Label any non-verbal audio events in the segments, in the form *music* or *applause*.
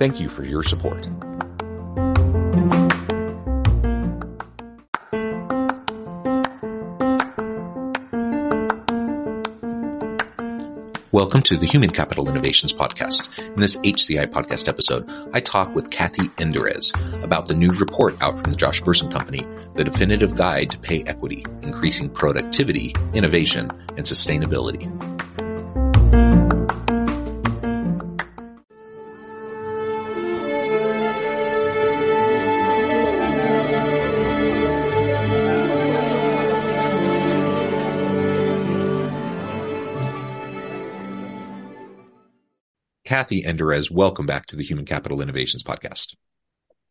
Thank you for your support. Welcome to the Human Capital Innovations Podcast. In this HCI podcast episode, I talk with Kathy Enderes about the new report out from the Josh Bersin Company, The Definitive Guide to Pay Equity, Increasing Productivity, Innovation, and Sustainability. Kathy Enderes, welcome back to the Human Capital Innovations Podcast.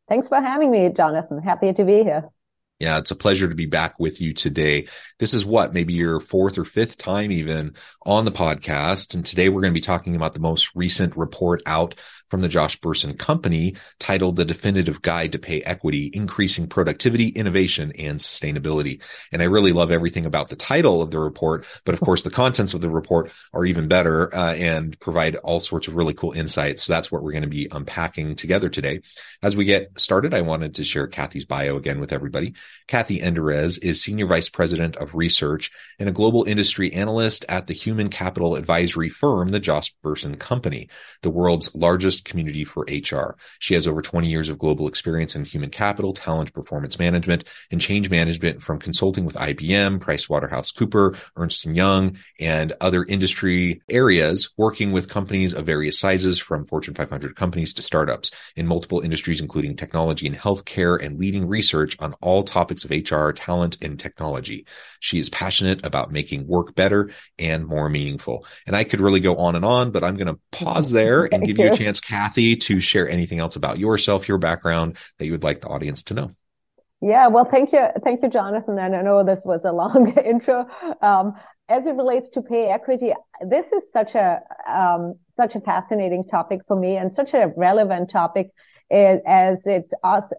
Thanks for having me, Jonathan. Happy to be here. Yeah, it's a pleasure to be back with you today. This is what, maybe your fourth or fifth time even on the podcast. And today we're going to be talking about the most recent report out from the Josh Bersin Company titled The Definitive Guide to Pay Equity, Increasing Productivity, Innovation, and Sustainability. And I really love everything about the title of the report, but of course the contents of the report are even better uh, and provide all sorts of really cool insights. So that's what we're going to be unpacking together today. As we get started, I wanted to share Kathy's bio again with everybody. Kathy Enderes is Senior Vice President of Research and a global industry analyst at the human capital advisory firm, the Josh Bersin Company, the world's largest community for HR. She has over 20 years of global experience in human capital, talent, performance management, and change management from consulting with IBM, PricewaterhouseCooper, Ernst & Young, and other industry areas, working with companies of various sizes from Fortune 500 companies to startups in multiple industries, including technology and healthcare and leading research on all topics of HR, talent, and technology. She is passionate about making work better and more meaningful. And I could really go on and on, but I'm going to pause there *laughs* and give you a chance, Kathy, to share anything else about yourself, your background that you would like the audience to know. Yeah, well, thank you, thank you, Jonathan. And I know this was a long *laughs* intro. Um, as it relates to pay equity, this is such a um, such a fascinating topic for me, and such a relevant topic as it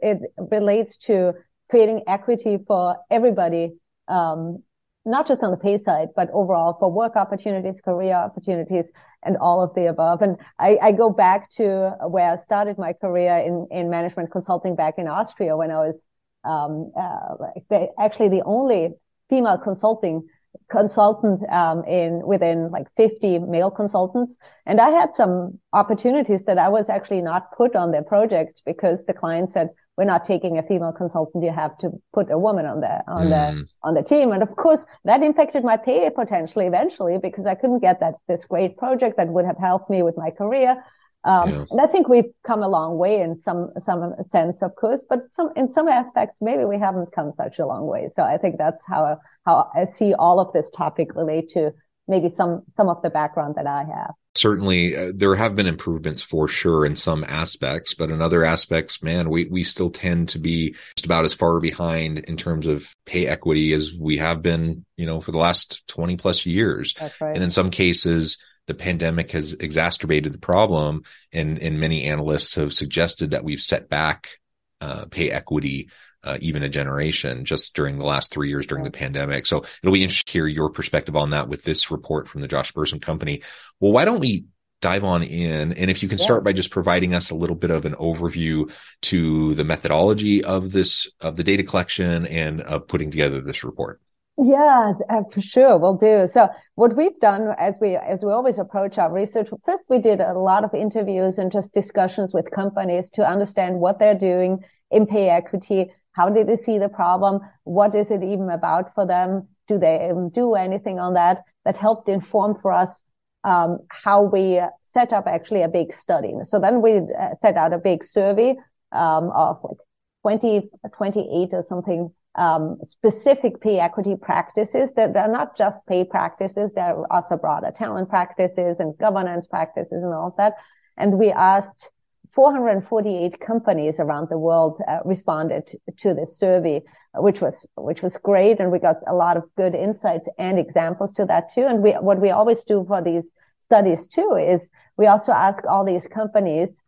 it relates to creating equity for everybody, um, not just on the pay side, but overall for work opportunities, career opportunities, and all of the above. And I, I, go back to where I started my career in, in management consulting back in Austria when I was um, uh, actually the only female consulting consultant um, in within like 50 male consultants and i had some opportunities that i was actually not put on their projects because the client said we're not taking a female consultant. You have to put a woman on the on mm. the on the team. And of course, that impacted my pay potentially eventually because I couldn't get that this great project that would have helped me with my career. Um, yeah. And I think we've come a long way in some some sense, of course, but some in some aspects maybe we haven't come such a long way. So I think that's how how I see all of this topic relate to maybe some some of the background that I have certainly uh, there have been improvements for sure in some aspects, but in other aspects, man, we, we still tend to be just about as far behind in terms of pay equity as we have been, you know, for the last 20 plus years. Right. And in some cases, the pandemic has exacerbated the problem and, and many analysts have suggested that we've set back uh, pay equity uh, even a generation just during the last three years during the pandemic. So it'll be interesting to hear your perspective on that with this report from the Josh Bersin Company. Well, why don't we dive on in? And if you can yeah. start by just providing us a little bit of an overview to the methodology of this, of the data collection and of putting together this report. Yeah, uh, for sure, we'll do. So what we've done as we as we always approach our research, first we did a lot of interviews and just discussions with companies to understand what they're doing in pay equity. How did they see the problem? What is it even about for them? Do they even do anything on that? That helped inform for us um, how we set up actually a big study. So then we uh, set out a big survey um, of like 20, 28 or something um, specific pay equity practices that they're not just pay practices, they're also broader talent practices and governance practices and all of that. And we asked 448 companies around the world uh, responded to this survey, which was which was great, and we got a lot of good insights and examples to that too. And we what we always do for these studies too is we also ask all these companies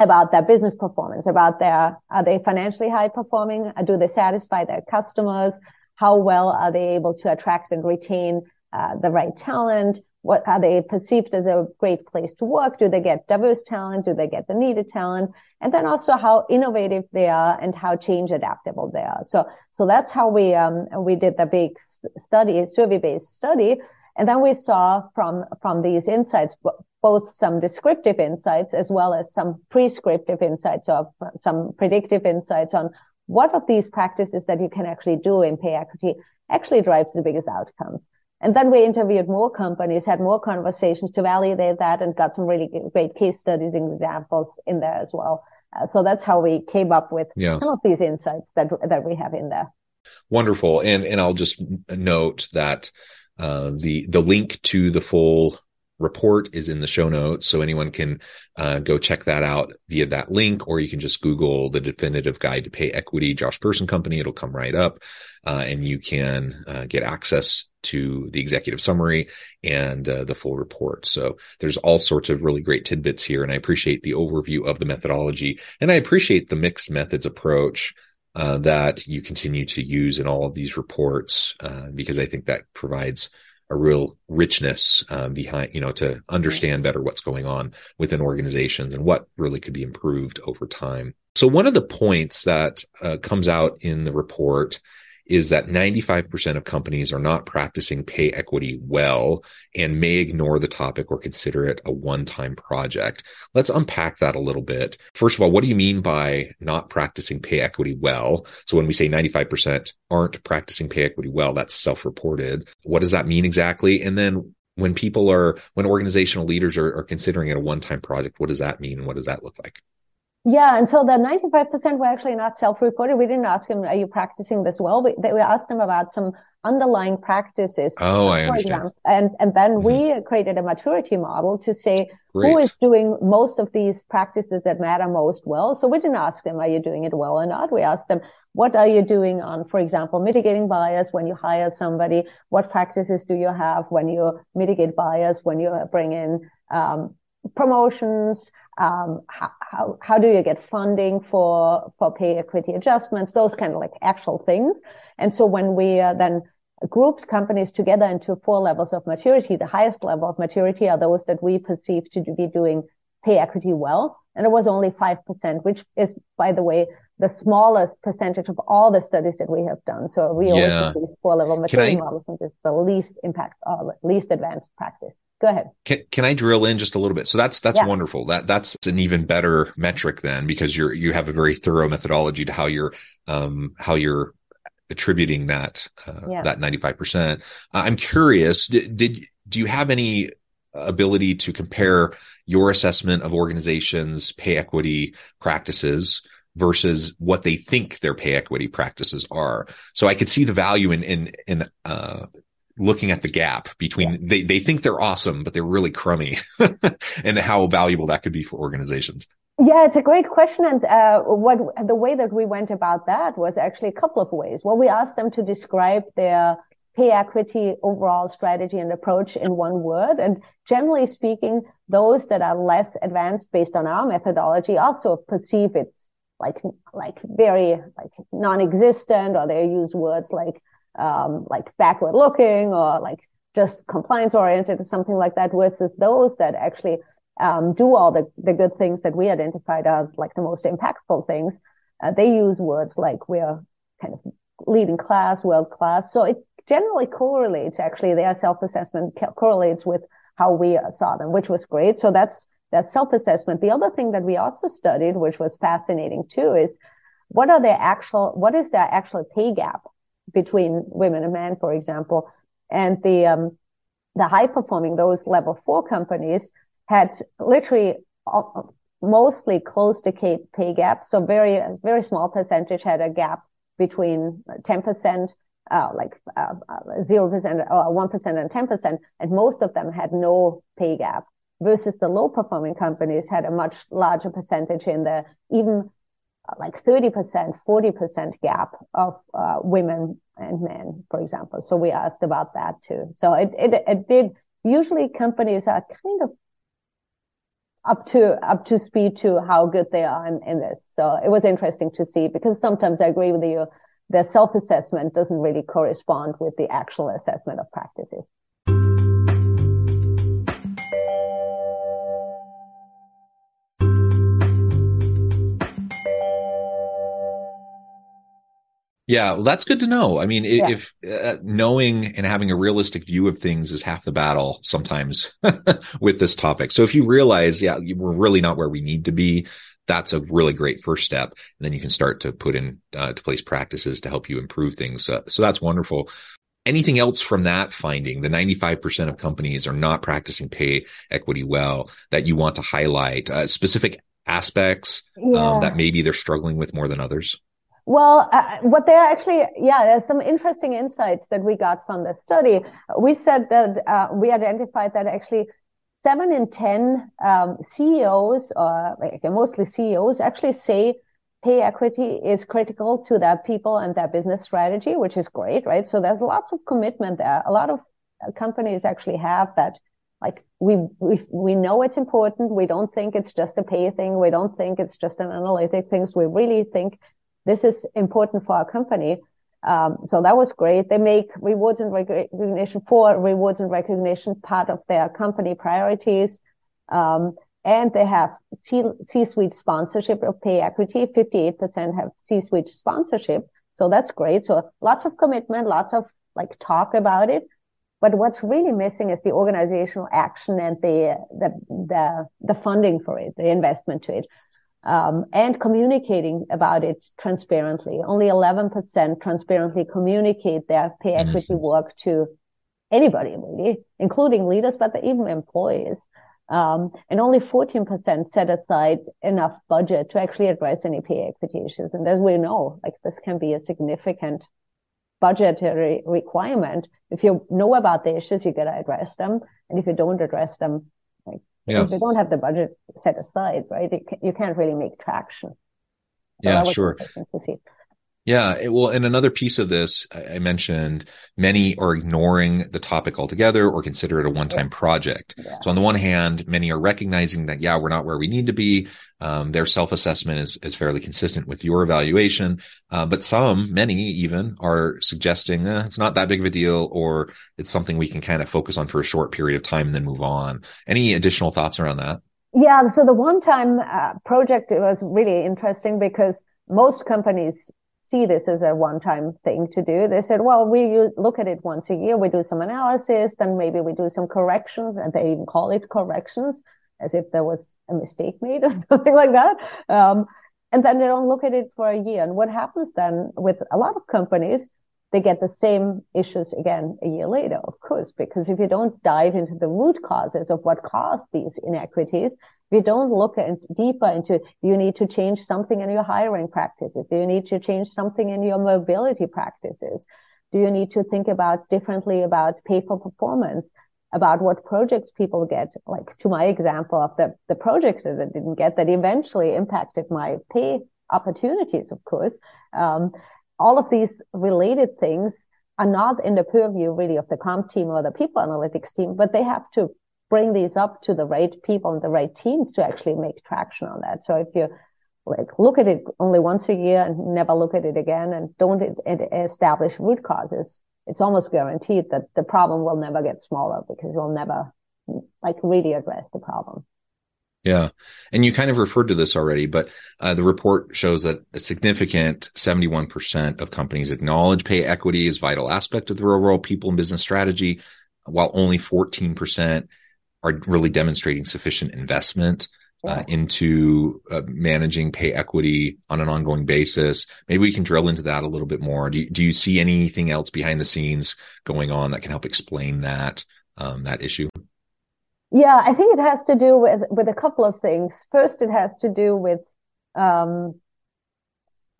about their business performance, about their, are they financially high performing? Do they satisfy their customers? How well are they able to attract and retain uh, the right talent? What are they perceived as a great place to work? Do they get diverse talent? Do they get the needed talent? And then also how innovative they are and how change adaptable they are. So, so that's how we, um, we did the big study, survey based study. And then we saw from, from these insights both some descriptive insights as well as some prescriptive insights of some predictive insights on what of these practices that you can actually do in pay equity actually drives the biggest outcomes. And then we interviewed more companies, had more conversations to validate that and got some really great case studies and examples in there as well. Uh, so that's how we came up with yeah. some of these insights that, that we have in there. Wonderful. And, and I'll just note that, uh, the, the link to the full report is in the show notes. So anyone can uh, go check that out via that link, or you can just Google the definitive guide to pay equity, Josh Bersin Company. It'll come right up. Uh, and you can uh, get access to the executive summary and uh, the full report. So there's all sorts of really great tidbits here. And I appreciate the overview of the methodology and I appreciate the mixed methods approach uh, that you continue to use in all of these reports, uh, because I think that provides a real richness um, behind, you know, to understand better what's going on within organizations and what really could be improved over time. So one of the points that uh, comes out in the report is that 95% of companies are not practicing pay equity well and may ignore the topic or consider it a one-time project. Let's unpack that a little bit. First of all, what do you mean by not practicing pay equity well? So when we say 95% aren't practicing pay equity well, that's self-reported. What does that mean exactly? And then when people are, when organizational leaders are, are considering it a one-time project, what does that mean? And what does that look like? Yeah, and so the 95% were actually not self-reported. We didn't ask them, are you practicing this well? We, we asked them about some underlying practices. Oh, I understand. Example. And, and then mm-hmm. we created a maturity model to say Great. who is doing most of these practices that matter most well. So we didn't ask them, are you doing it well or not? We asked them, what are you doing on, for example, mitigating bias when you hire somebody? What practices do you have when you mitigate bias, when you bring in um, promotions? Um, how, how, how do you get funding for, for pay equity adjustments? Those kind of like actual things. And so when we uh, then grouped companies together into four levels of maturity, the highest level of maturity are those that we perceive to be doing pay equity well. And it was only 5%, which is, by the way, the smallest percentage of all the studies that we have done. So we yeah. always use four level maturity I... models since it's the least impact, uh, least advanced practice go ahead. Can, can I drill in just a little bit? So that's that's yeah. wonderful. That that's an even better metric then because you're you have a very thorough methodology to how you're um how you're attributing that uh, yeah. that 95%. Uh, I'm curious did, did do you have any ability to compare your assessment of organizations pay equity practices versus what they think their pay equity practices are. So I could see the value in in in uh, looking at the gap between yeah. they, they think they're awesome, but they're really crummy *laughs* and how valuable that could be for organizations. Yeah, it's a great question. And uh, what the way that we went about that was actually a couple of ways. Well, we asked them to describe their pay equity overall strategy and approach in one word. And generally speaking, those that are less advanced based on our methodology also perceive it's like like very like non-existent, or they use words like um, like backward looking or like just compliance oriented or something like that versus those that actually um, do all the, the good things that we identified as like the most impactful things. Uh, they use words like we're kind of leading class, world class. So it generally correlates actually their self-assessment correlates with how we saw them, which was great. So that's that self-assessment. The other thing that we also studied, which was fascinating too, is what are their actual, what is their actual pay gap between women and men, for example? And the, um, the high performing, those level four companies had literally mostly close to pay gap. So very, very small percentage had a gap between 10%, uh, like uh, 0% or 1% and 10%. And most of them had no pay gap versus the low performing companies had a much larger percentage in the even uh, like 30%, 40% gap of uh, women and men, for example. So we asked about that too. So it, it, it did, usually companies are kind of up to up to speed to how good they are in, in this. So it was interesting to see because sometimes I agree with you that self-assessment doesn't really correspond with the actual assessment of practices. Yeah, well, that's good to know. I mean, yeah. if uh, knowing and having a realistic view of things is half the battle sometimes *laughs* with this topic. So if you realize, yeah, we're really not where we need to be, that's a really great first step. And then you can start to put in uh, to place practices to help you improve things. Uh, so that's wonderful. Anything else from that finding? The 95% of companies are not practicing pay equity well that you want to highlight uh, specific aspects yeah. um, that maybe they're struggling with more than others? Well, uh, what they're actually, yeah, there's some interesting insights that we got from the study. We said that uh, we identified that actually seven in 10 um, CEOs, or mostly CEOs, actually say pay equity is critical to their people and their business strategy, which is great, right? So there's lots of commitment there. A lot of companies actually have that. Like we, we, we know it's important. We don't think it's just a pay thing. We don't think it's just an analytic thing. so We really think this is important for our company. Um, so that was great. They make rewards and recognition for rewards and recognition part of their company priorities. Um, and they have C-suite sponsorship of pay equity. 58% have C-suite sponsorship. So that's great. So lots of commitment, lots of like talk about it. But what's really missing is the organizational action and the, the, the, the funding for it, the investment to it um, and communicating about it transparently. Only 11% transparently communicate their pay equity work to anybody, really, including leaders, but even employees. Um, and only 14% set aside enough budget to actually address any pay equity issues. And as we know, like this can be a significant budgetary requirement. If you know about the issues, you got to address them. And if you don't address them, yeah. If you don't have the budget set aside, right, you can't really make traction. So yeah, sure. Yeah. Well, and another piece of this, I mentioned many are ignoring the topic altogether or consider it a one time project. Yeah. So on the one hand, many are recognizing that, yeah, we're not where we need to be. Um, their self assessment is, is fairly consistent with your evaluation. Uh, but some, many even are suggesting eh, it's not that big of a deal or it's something we can kind of focus on for a short period of time and then move on. Any additional thoughts around that? Yeah. So the one time uh, project was really interesting because most companies see this as a one-time thing to do. They said, well, we look at it once a year. We do some analysis, then maybe we do some corrections and they even call it corrections as if there was a mistake made *laughs* or something like that. Um, and then they don't look at it for a year. And what happens then with a lot of companies, they get the same issues again a year later, of course, because if you don't dive into the root causes of what caused these inequities, you don't look deeper into, you need to change something in your hiring practices? Do you need to change something in your mobility practices? Do you need to think about differently about pay for performance? About what projects people get, like to my example of the, the projects that I didn't get that eventually impacted my pay opportunities, of course. Um, all of these related things are not in the purview really of the comp team or the people analytics team, but they have to bring these up to the right people and the right teams to actually make traction on that. So if you like look at it only once a year and never look at it again and don't establish root causes, it's almost guaranteed that the problem will never get smaller because you'll never like really address the problem. Yeah. And you kind of referred to this already, but uh, the report shows that a significant 71% of companies acknowledge pay equity as vital aspect of their overall people and business strategy, while only 14% are really demonstrating sufficient investment uh, into uh, managing pay equity on an ongoing basis. Maybe we can drill into that a little bit more. Do you, do you see anything else behind the scenes going on that can help explain that um, that issue? Yeah, I think it has to do with with a couple of things. First, it has to do with um,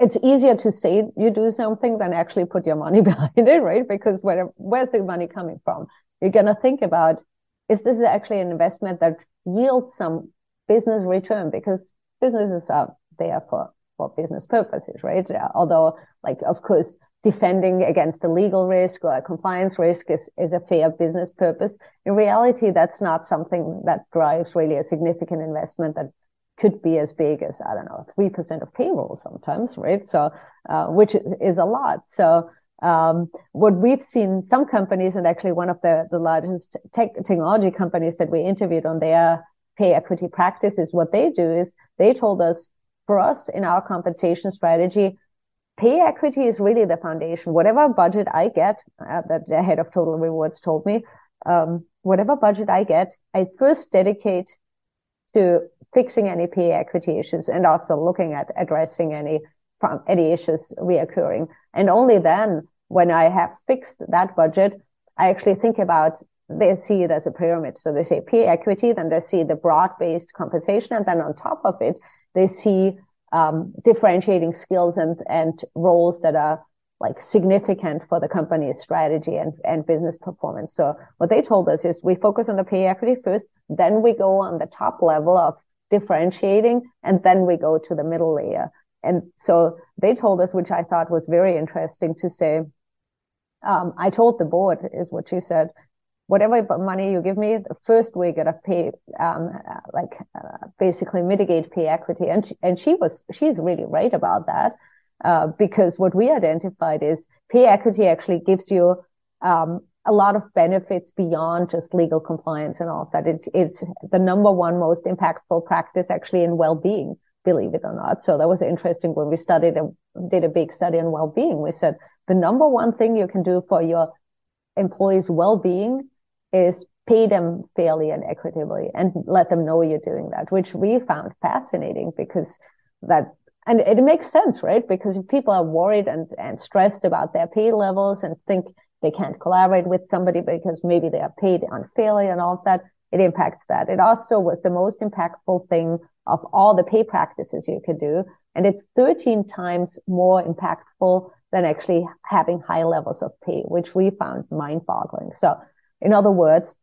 it's easier to say you do something than actually put your money *laughs* behind it, right? Because where where's the money coming from? You're gonna think about is this actually an investment that yields some business return because businesses are there for for business purposes, right? Although, like, of course, defending against a legal risk or a compliance risk is, is a fair business purpose. In reality, that's not something that drives really a significant investment that could be as big as, I don't know, 3% of payroll sometimes, right? So, uh, which is a lot. So, um, what we've seen some companies and actually one of the, the largest tech, technology companies that we interviewed on their pay equity practices, what they do is they told us for us in our compensation strategy, pay equity is really the foundation. Whatever budget I get, uh, that the head of Total Rewards told me, um, whatever budget I get, I first dedicate to fixing any pay equity issues and also looking at addressing any any issues reoccurring. And only then, when I have fixed that budget, I actually think about they see it as a pyramid. So they say pay equity, then they see the broad-based compensation, and then on top of it, they see um, differentiating skills and, and roles that are like significant for the company's strategy and, and business performance. So what they told us is we focus on the pay equity first, then we go on the top level of differentiating, and then we go to the middle layer. And so they told us, which I thought was very interesting to say, um, I told the board is what she said whatever money you give me, the first we're gonna pay, um, uh, like uh, basically mitigate pay equity. And she, and she was she's really right about that uh, because what we identified is pay equity actually gives you um, a lot of benefits beyond just legal compliance and all of that. It, it's the number one most impactful practice actually in well-being, believe it or not. So that was interesting when we studied and did a big study on well-being. We said the number one thing you can do for your employees' well-being is pay them fairly and equitably and let them know you're doing that, which we found fascinating because that, and it makes sense, right? Because if people are worried and, and stressed about their pay levels and think they can't collaborate with somebody because maybe they are paid unfairly and all of that, it impacts that. It also was the most impactful thing of all the pay practices you could do. And it's 13 times more impactful than actually having high levels of pay, which we found mind boggling. So in other words,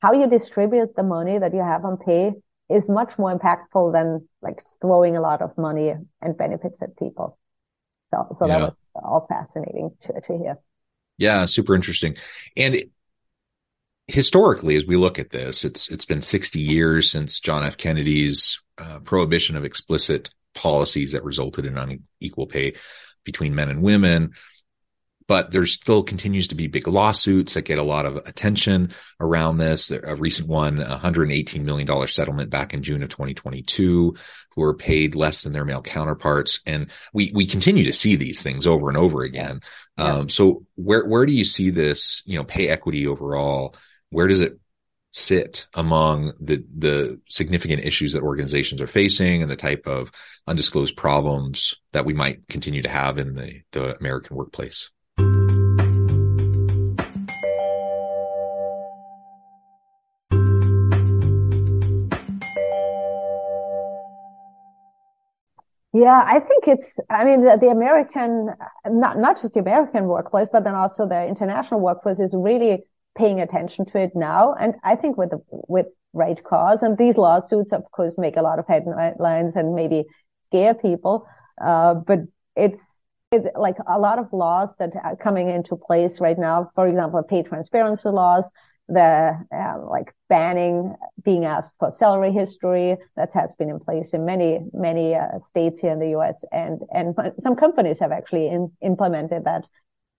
how you distribute the money that you have on pay is much more impactful than like throwing a lot of money and benefits at people. So, so yeah. that was all fascinating to, to hear. Yeah, super interesting. And historically, as we look at this, it's it's been 60 years since John F. Kennedy's uh, prohibition of explicit policies that resulted in unequal pay between men and women but there still continues to be big lawsuits that get a lot of attention around this. A recent one, $118 million settlement back in June of 2022, who were paid less than their male counterparts. And we, we continue to see these things over and over again. Yeah. Um, so where, where do you see this, you know, pay equity overall? Where does it sit among the the significant issues that organizations are facing and the type of undisclosed problems that we might continue to have in the, the American workplace? Yeah, I think it's, I mean, the, the, American, not, not just the American workplace, but then also the international workplace is really paying attention to it now. And I think with the, with right cause and these lawsuits, of course, make a lot of headlines and maybe scare people. Uh, but it's, it's like a lot of laws that are coming into place right now. For example, pay transparency laws, the uh, like banning being asked for salary history that has been in place in many many uh, states here in the U.S. and and some companies have actually in, implemented that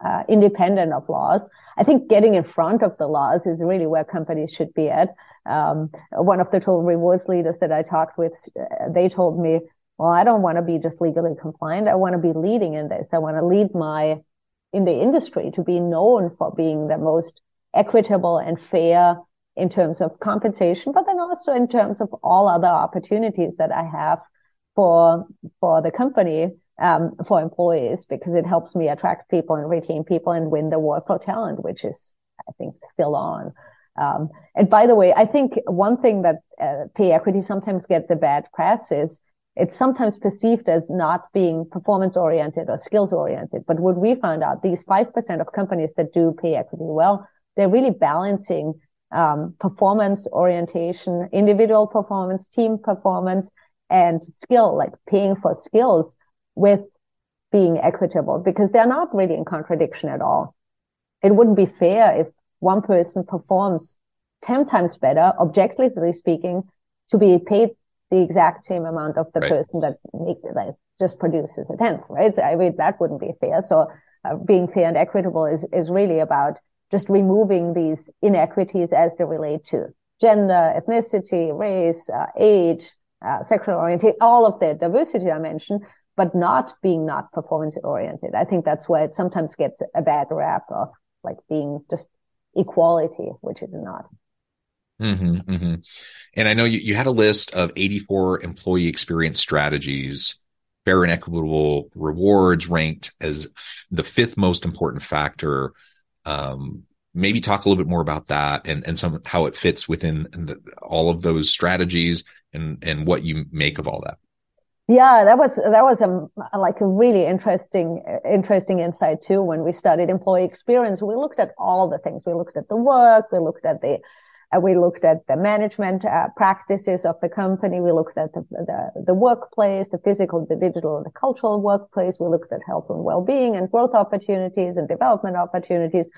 uh, independent of laws. I think getting in front of the laws is really where companies should be at. Um, one of the total rewards leaders that I talked with, uh, they told me, well, I don't want to be just legally compliant. I want to be leading in this. I want to lead my, in the industry to be known for being the most equitable and fair in terms of compensation, but then also in terms of all other opportunities that I have for, for the company um, for employees because it helps me attract people and retain people and win the war for talent, which is, I think, still on. Um, and by the way, I think one thing that uh, pay equity sometimes gets a bad press is it's sometimes perceived as not being performance oriented or skills oriented. But what we found out, these 5% of companies that do pay equity well, they're really balancing um, performance orientation, individual performance, team performance, and skill, like paying for skills with being equitable because they're not really in contradiction at all. It wouldn't be fair if one person performs 10 times better, objectively speaking, to be paid the exact same amount of the right. person that, make, that just produces a tenth, right? I mean, that wouldn't be fair. So uh, being fair and equitable is, is really about just removing these inequities as they relate to gender, ethnicity, race, uh, age, uh, sexual orientation, all of the diversity I mentioned, but not being not performance oriented. I think that's why it sometimes gets a bad rap of like being just equality, which is not. Mm-hmm, mm-hmm. And I know you, you had a list of 84 employee experience strategies, fair and equitable rewards ranked as the fifth most important factor. Um, maybe talk a little bit more about that and, and some, how it fits within the, all of those strategies and, and what you make of all that. Yeah, that was that was a like a really interesting interesting insight too. When we studied employee experience, we looked at all the things. We looked at the work, we looked at the uh, we looked at the management uh, practices of the company. We looked at the, the, the workplace, the physical, the digital, the cultural workplace. We looked at health and well-being and growth opportunities and development opportunities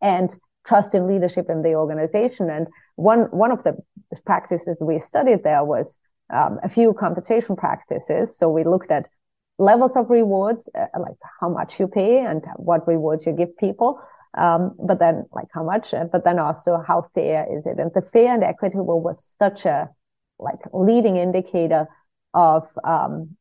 and trust and leadership in the organization. And one one of the practices we studied there was um, a few compensation practices. So we looked at levels of rewards, uh, like how much you pay and what rewards you give people. Um, but then like how much, uh, but then also how fair is it? And the fair and equitable was such a like leading indicator of, um,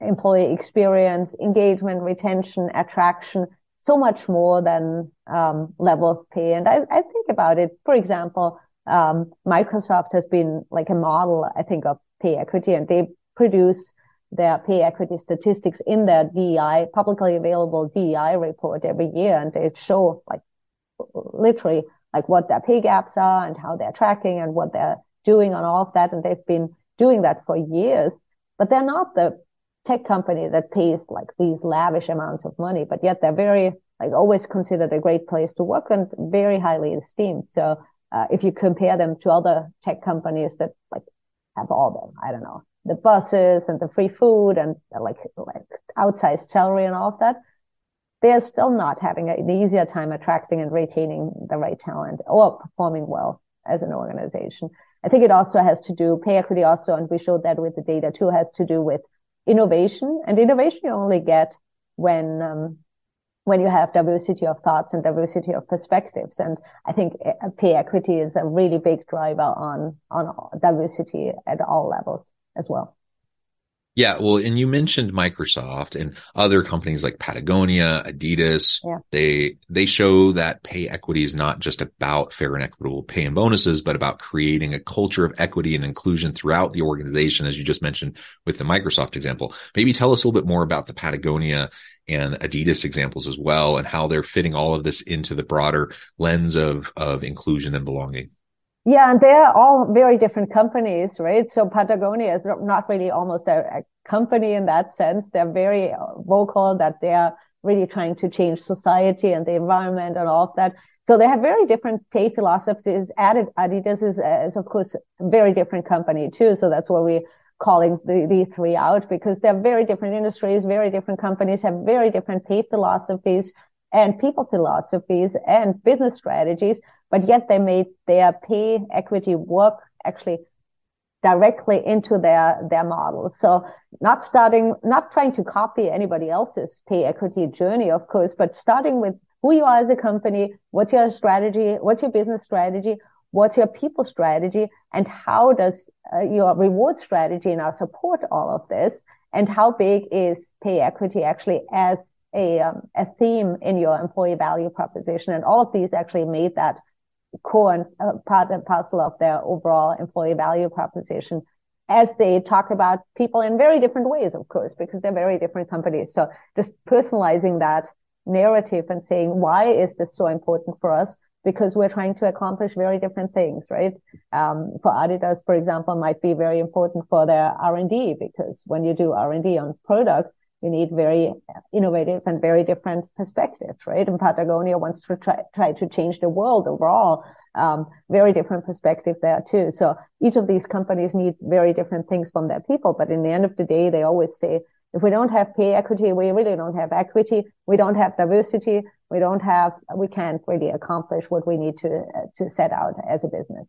employee experience, engagement, retention, attraction, so much more than, um, level of pay. And I, I think about it, for example, um, Microsoft has been like a model, I think, of pay equity and they produce their pay equity statistics in their DEI, publicly available DEI report every year. And they show like literally like what their pay gaps are and how they're tracking and what they're doing on all of that. And they've been doing that for years, but they're not the tech company that pays like these lavish amounts of money, but yet they're very like always considered a great place to work and very highly esteemed. So uh, if you compare them to other tech companies that like have all the, I don't know, the buses and the free food and like, like outsized salary and all of that, they're still not having an easier time attracting and retaining the right talent or performing well as an organization. I think it also has to do, pay equity also, and we showed that with the data too, has to do with innovation. And innovation you only get when um, when you have diversity of thoughts and diversity of perspectives. And I think uh, pay equity is a really big driver on, on diversity at all levels as well. Yeah, well, and you mentioned Microsoft and other companies like Patagonia, Adidas. Yeah. They they show that pay equity is not just about fair and equitable pay and bonuses, but about creating a culture of equity and inclusion throughout the organization, as you just mentioned with the Microsoft example. Maybe tell us a little bit more about the Patagonia and Adidas examples as well, and how they're fitting all of this into the broader lens of of inclusion and belonging. Yeah, and they're all very different companies, right? So Patagonia is not really almost a, a company in that sense. They're very vocal that they're really trying to change society and the environment and all of that. So they have very different pay philosophies. Added Adidas is, is of course a very different company too. So that's why we're calling the, the three out because they're very different industries, very different companies have very different pay philosophies and people philosophies and business strategies but yet they made their pay equity work actually directly into their their model. So not starting, not trying to copy anybody else's pay equity journey, of course, but starting with who you are as a company, what's your strategy, what's your business strategy, what's your people strategy, and how does uh, your reward strategy now support all of this, and how big is pay equity actually as a, um, a theme in your employee value proposition. And all of these actually made that core and uh, part and parcel of their overall employee value proposition as they talk about people in very different ways, of course, because they're very different companies. So just personalizing that narrative and saying, why is this so important for us? Because we're trying to accomplish very different things, right? Um, for Adidas, for example, might be very important for their R&D because when you do R&D on products, you need very innovative and very different perspectives, right? And Patagonia wants to try, try to change the world overall. Um, very different perspective there too. So each of these companies need very different things from their people. But in the end of the day, they always say, if we don't have pay equity, we really don't have equity. We don't have diversity. We don't have, we can't really accomplish what we need to, to set out as a business.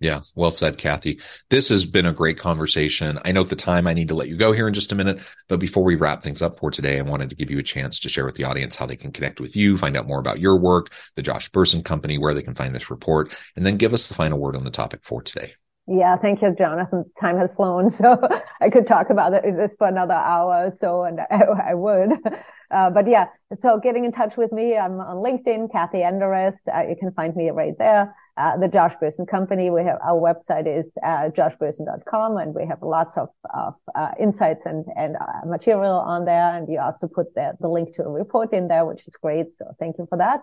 Yeah, well said, Kathy. This has been a great conversation. I note the time I need to let you go here in just a minute. But before we wrap things up for today, I wanted to give you a chance to share with the audience how they can connect with you, find out more about your work, the Josh Bersin Company, where they can find this report, and then give us the final word on the topic for today. Yeah, thank you, Jonathan. Time has flown, *laughs* so I could talk about this for another hour or so, and *laughs* I, I would. Uh, but yeah, so getting in touch with me, I'm on LinkedIn, Kathy Enderes. Uh, you can find me right there. Uh, the Josh Bersin Company. We have our website is uh, and we have lots of, of uh, insights and and uh, material on there. And you also put the, the link to a report in there, which is great. So thank you for that.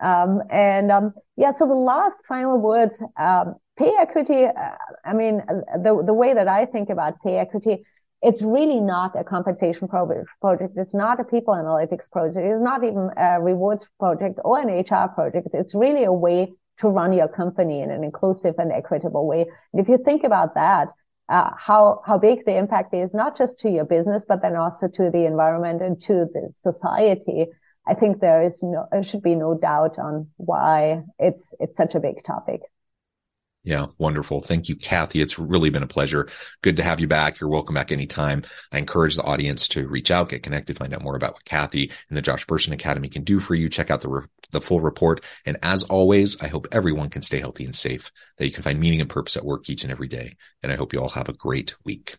Um, and um, yeah, so the last final words, um, pay equity. Uh, I mean, the the way that I think about pay equity. It's really not a compensation project. It's not a people analytics project. It's not even a rewards project or an HR project. It's really a way to run your company in an inclusive and equitable way. And if you think about that, uh, how how big the impact is not just to your business, but then also to the environment and to the society. I think there is no there should be no doubt on why it's it's such a big topic. Yeah, wonderful. Thank you, Kathy. It's really been a pleasure. Good to have you back. You're welcome back anytime. I encourage the audience to reach out, get connected, find out more about what Kathy and the Josh Bersin Academy can do for you. Check out the, re- the full report. And as always, I hope everyone can stay healthy and safe, that you can find meaning and purpose at work each and every day. And I hope you all have a great week.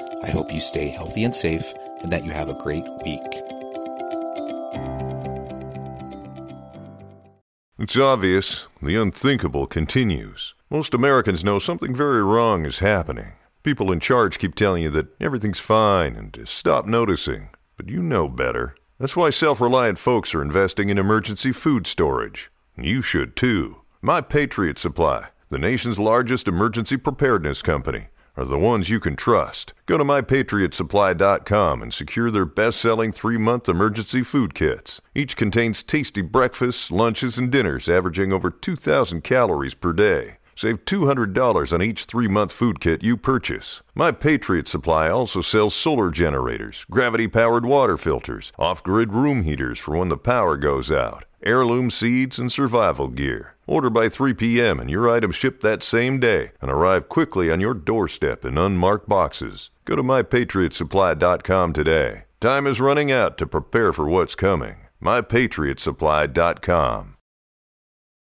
I hope you stay healthy and safe and that you have a great week. It's obvious. The unthinkable continues. Most Americans know something very wrong is happening. People in charge keep telling you that everything's fine and to stop noticing. But you know better. That's why self reliant folks are investing in emergency food storage. You should too. My Patriot Supply, the nation's largest emergency preparedness company are the ones you can trust. Go to mypatriotsupply.com and secure their best selling three month emergency food kits. Each contains tasty breakfasts, lunches, and dinners averaging over 2,000 calories per day. Save $200 on each three month food kit you purchase. My Patriot Supply also sells solar generators, gravity powered water filters, off grid room heaters for when the power goes out, heirloom seeds, and survival gear. Order by 3 p.m. and your items ship that same day and arrive quickly on your doorstep in unmarked boxes. Go to mypatriotsupply.com today. Time is running out to prepare for what's coming. mypatriotsupply.com.